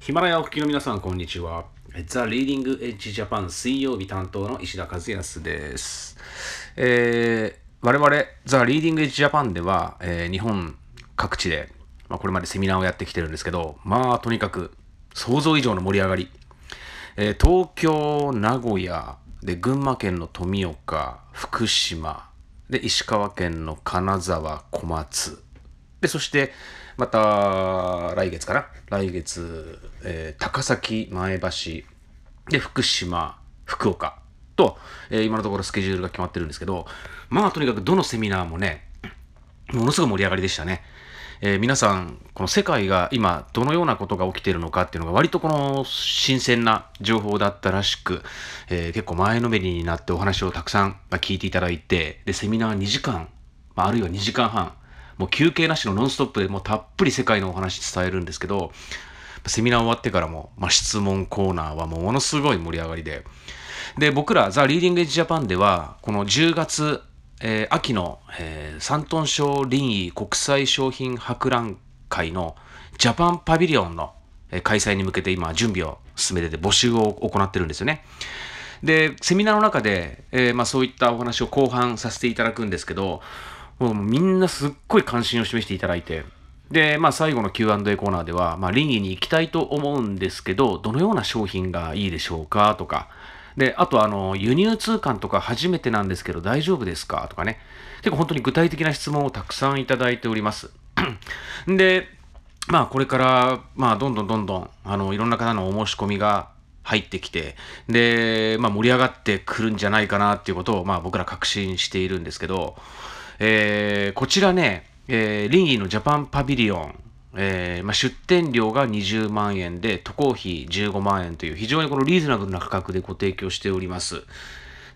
ヒマラヤお聞きの皆さん、こんにちは。ザ・リーディング・エッジ・ジャパン水曜日担当の石田和靖です。えー、我々、ザ・リーディング・エッジ・ジャパンでは、えー日本各地で、まあ、これまでセミナーをやってきてるんですけど、まあ、とにかく想像以上の盛り上がり。えー東京、名古屋、で、群馬県の富岡、福島、で、石川県の金沢、小松、で、そして、また、来月かな？来月、えー高崎、前橋、で、福島、福岡と、えー今のところスケジュールが決まってるんですけど、まあ、とにかくどのセミナーもね、ものすごい盛り上がりでしたね。えー皆さん、この世界が今どのようなことが起きているのかっていうのが割とこの新鮮な情報だったらしく、えー結構前のめりになってお話をたくさん聞いていただいて、で、セミナー2時間、あるいは2時間半、もう休憩なしのノンストップでもうたっぷり世界のお話伝えるんですけど、セミナー終わってからも、まあ、質問コーナーはもうものすごい盛り上がりで、で、僕ら、ザ・リーディング・エッジ・ジャパンでは、この10月、えー秋の、えー、山東省臨沂国際商品博覧会のジャパンパビリオンの、開催に向けて今、準備を進めてて募集を行ってるんですよね。で、セミナーの中で、えーまあ、そういったお話を後半させていただくんですけど、もうみんなすっごい関心を示していただいて、で、まあ、最後の Q&A コーナーでは、まあ、林医に行きたいと思うんですけど、どのような商品がいいでしょうか？とか、で、あと、あの、輸入通関とか初めてなんですけど大丈夫ですか？とかね。結構本当に具体的な質問をたくさんいただいております。で、まあ、これから、まあ、どんどんどんどん、あの、いろんな方のお申し込みが入ってきて、で、まあ、盛り上がってくるんじゃないかなっていうことを、まあ、僕ら確信しているんですけど、えーこちらね、えーリンギのジャパンパビリオン、えーまあ、出店料が20万円で、渡航費15万円という、非常にこのリーズナブルな価格でご提供しております。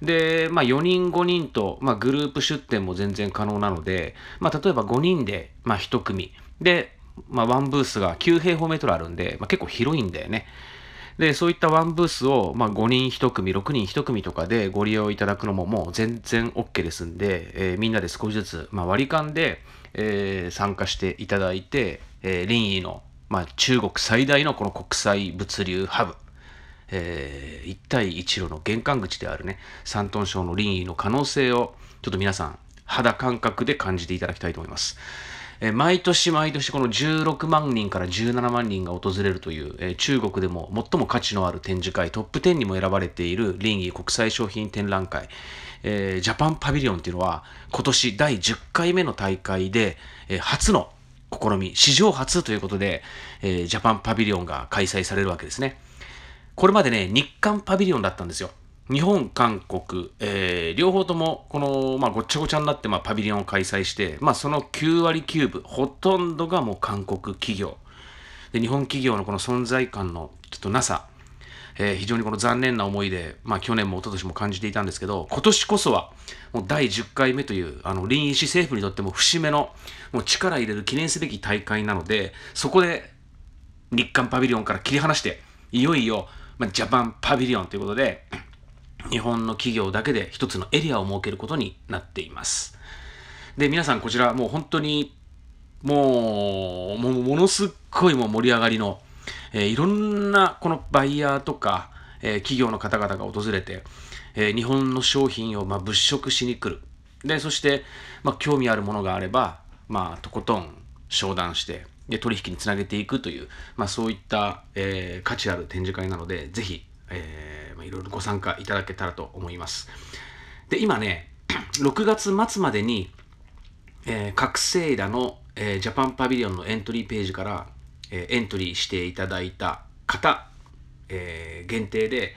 で、まあ、4人、5人と、まあ、グループ出店も全然可能なので、まあ、例えば5人で、まあ、1組。で、まあ、ワンブースが9平方メートルあるんで、まあ、結構広いんだよね。で、そういったワンブースを、まあ、5人1組、6人1組とかでご利用いただくのももう全然 OK ですんで、えーみんなで少しずつ、まあ、割り勘で、えー参加していただいて、えー、林の、まあ、中国最大のこの国際物流ハブ、えー一帯一路の玄関口であるね、山東省の林医の可能性を、ちょっと皆さん、肌感覚で感じていただきたいと思います。え毎年毎年この16万人から17万人が訪れるという、え中国でも最も価値のある展示会トップ10にも選ばれている臨沂国際商品展覧会、えジャパンパビリオンっていうのは今年第10回目の大会で、え初の試み、史上初ということで、えジャパンパビリオンが開催されるわけですね。これまでね、日韓パビリオンだったんですよ。日本、韓国、えー両方とも、この、まあ、ごっちゃごちゃになって、まあ、パビリオンを開催して、まあ、その9割9分、ほとんどがもう韓国企業。で、日本企業のこの存在感のちょっとなさ、えー非常にこの残念な思いで、まあ、去年も一昨年も感じていたんですけど、今年こそは、もう第10回目という、あの、臨医師政府にとっても節目の、もう力入れる記念すべき大会なので、そこで、日韓パビリオンから切り離して、いよいよ、まあ、ジャパンパビリオンということで、日本の企業だけで一つのエリアを設けることになっています。で、皆さんこちらもう本当にもう、もものすっごいもう盛り上がりの、えーいろんなこのバイヤーとか、えー企業の方々が訪れて、えー日本の商品をまあ物色しに来る。で、そして、まあ、興味あるものがあれば、まあ、とことん商談して、で、取引につなげていくという、まあ、そういった、えー価値ある展示会なので、ぜひ、えー、いろいろご参加いただけたらと思います。で、今ね、6月末までに、えー、覚醒らの、えージャパンパビリオンのエントリーページから、えーエントリーしていただいた方、えー限定で、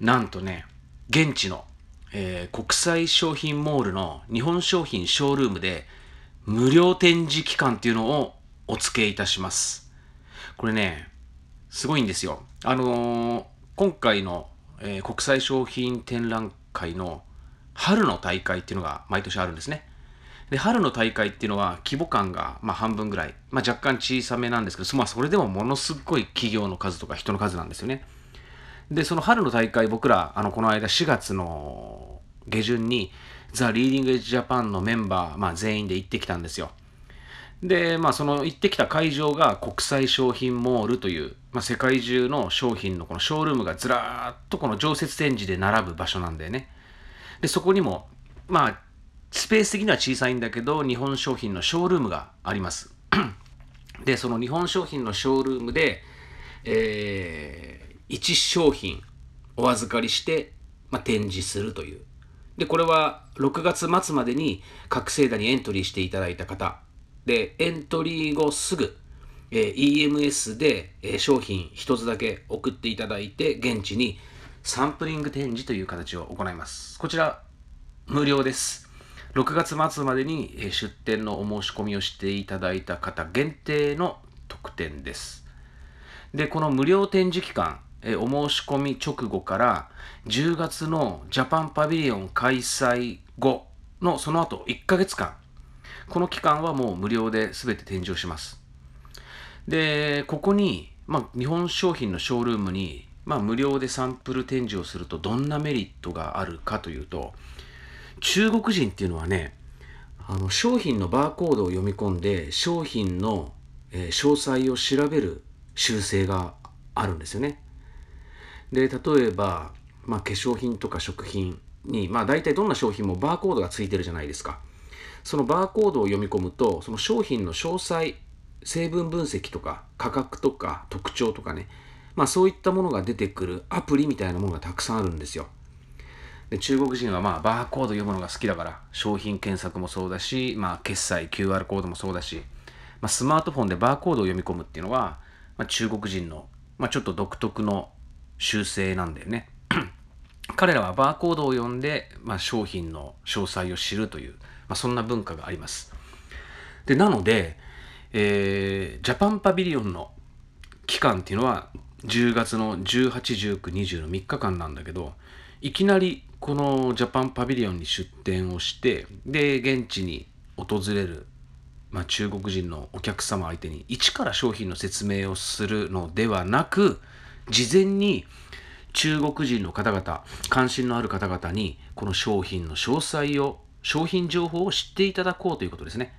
なんとね、現地の、えー国際商品モールの日本商品ショールームで無料展示期間っていうのをお付けいたします。これね、すごいんですよ。あのー今回の、えー国際商品展覧会の春の大会っていうのが毎年あるんですね。で、春の大会っていうのは規模感が、まあ、半分ぐらい、まあ、若干小さめなんですけど、まあ、それでもものすごい企業の数とか人の数なんですよね。で、その春の大会、僕ら、あの、この間4月の下旬に、ザ・リーディング・エッジ・ジャパンのメンバー、まあ、全員で行ってきたんですよ。で、まあ、その行ってきた会場が国際商品モールという、まあ、世界中の商品のこのショールームがずらーっとこの常設展示で並ぶ場所なんだよね。で、そこにも、まあ、スペース的には小さいんだけど、日本商品のショールームがあります。で、その日本商品のショールームで、えー、1商品お預かりして、まあ、展示するという。で、これは6月末までに覚醒打にエントリーしていただいた方、で、エントリー後すぐ、えー、EMS で、えー、商品一つだけ送っていただいて、現地にサンプリング展示という形を行います。こちら、無料です。6月末までに、えー、出店のお申し込みをしていただいた方限定の特典です。で、この無料展示期間、えお申し込み直後から10月のジャパンパビリオン開催後のその後1ヶ月間この期間はもう無料で全て展示をします。で、ここに、まあ、日本商品のショールームに、まあ、無料でサンプル展示をするとどんなメリットがあるかというと、中国人っていうのはね、あの商品のバーコードを読み込んで商品の、詳細を調べる習性があるんですよね。で、例えば、まあ、化粧品とか食品に、まあ、大体どんな商品もバーコードがついてるじゃないですか。そのバーコードを読み込むと、その商品の詳細、成分分析とか価格とか特徴とかね、まあそういったものが出てくるアプリみたいなものがたくさんあるんですよ。で中国人はまあバーコード読むのが好きだから商品検索もそうだし、まあ、決済 QR コードもそうだし、まあ、スマートフォンでバーコードを読み込むっていうのは、まあ、中国人の、まあ、ちょっと独特の習性なんだよね。彼らはバーコードを読んで、まあ、商品の詳細を知るという、まあ、そんな文化があります。で、なので、えー、ジャパンパビリオンの期間っていうのは10月の18、19、20の3日間なんだけど、いきなりこのジャパンパビリオンに出店をして、で、現地に訪れる、まあ、中国人のお客様相手に一から商品の説明をするのではなく、事前に中国人の方々、関心のある方々にこの商品の詳細を商品情報を知っていただこうということですね。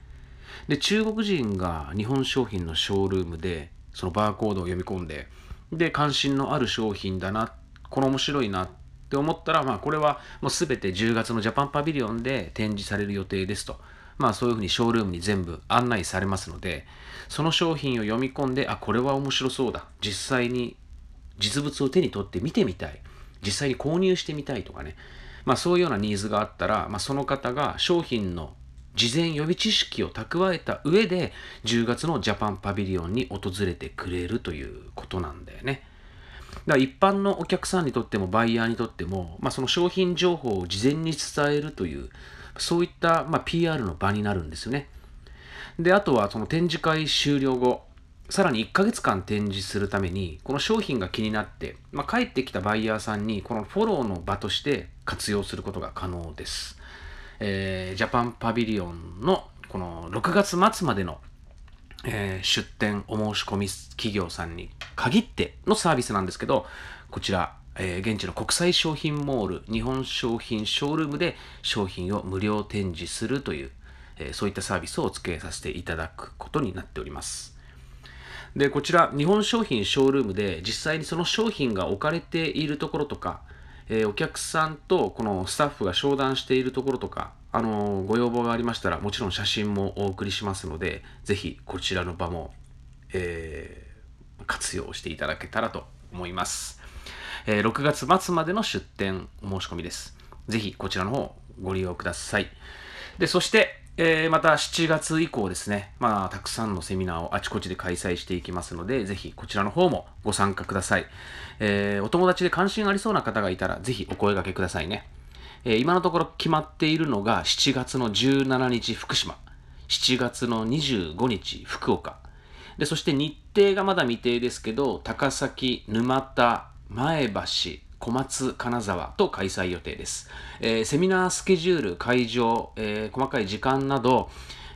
で、中国人が日本商品のショールームで、そのバーコードを読み込んで、で、関心のある商品だな、これ面白いなって思ったら、まあ、これはもうすべて10月のジャパンパビリオンで展示される予定ですと。まあ、そういうふうにショールームに全部案内されますので、その商品を読み込んで、あ、これは面白そうだ。実際に実物を手に取って見てみたい。実際に購入してみたいとかね。まあ、そういうようなニーズがあったら、まあ、その方が商品の事前予備知識を蓄えた上で10月のジャパンパビリオンに訪れてくれるということなんだよね。だから一般のお客さんにとってもバイヤーにとっても、まあ、その商品情報を事前に伝えるというそういった、まあ、PR の場になるんですよね。で、あとはその展示会終了後、さらに1ヶ月間展示するために、この商品が気になって、まあ、帰ってきたバイヤーさんに、このフォローの場として活用することが可能です。えー、ジャパンパビリオンのこの6月末までの、えー、出店お申し込み企業さんに限ってのサービスなんですけど、こちら、えー、現地の国際商品モール、日本商品ショールームで商品を無料展示するという、え、そういったサービスをお付けさせていただくことになっております。で、こちら、日本商品ショールームで実際にその商品が置かれているところとか、えー、お客さんとこのスタッフが商談しているところとか、あのー、ご要望がありましたら、もちろん写真もお送りしますので、ぜひこちらの場も、えー、活用していただけたらと思います。えー、6月末までの出店申し込みです。ぜひこちらの方ご利用ください。で、そして、えー、また7月以降ですね、まあ、たくさんのセミナーをあちこちで開催していきますので、ぜひこちらの方もご参加ください。えー、お友達で関心ありそうな方がいたら、ぜひお声掛けくださいね。えー、今のところ決まっているのが7月の17日福島、7月の25日福岡、で、そして日程がまだ未定ですけど、高崎、沼田、前橋、小松金沢と開催予定です。えー、セミナースケジュール、会場、えー、細かい時間など、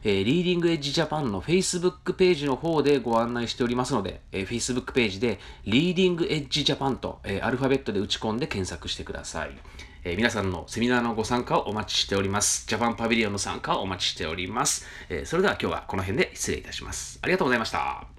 えー、リーディングエッジジャパンの Facebook ページの方でご案内しておりますので、えー、Facebook ページでリーディングエッジジャパンと、えー、アルファベットで打ち込んで検索してください。えー、皆さんのセミナーのご参加をお待ちしております。ジャパンパビリオンの参加をお待ちしております。えー、それでは今日はこの辺で失礼いたします。ありがとうございました。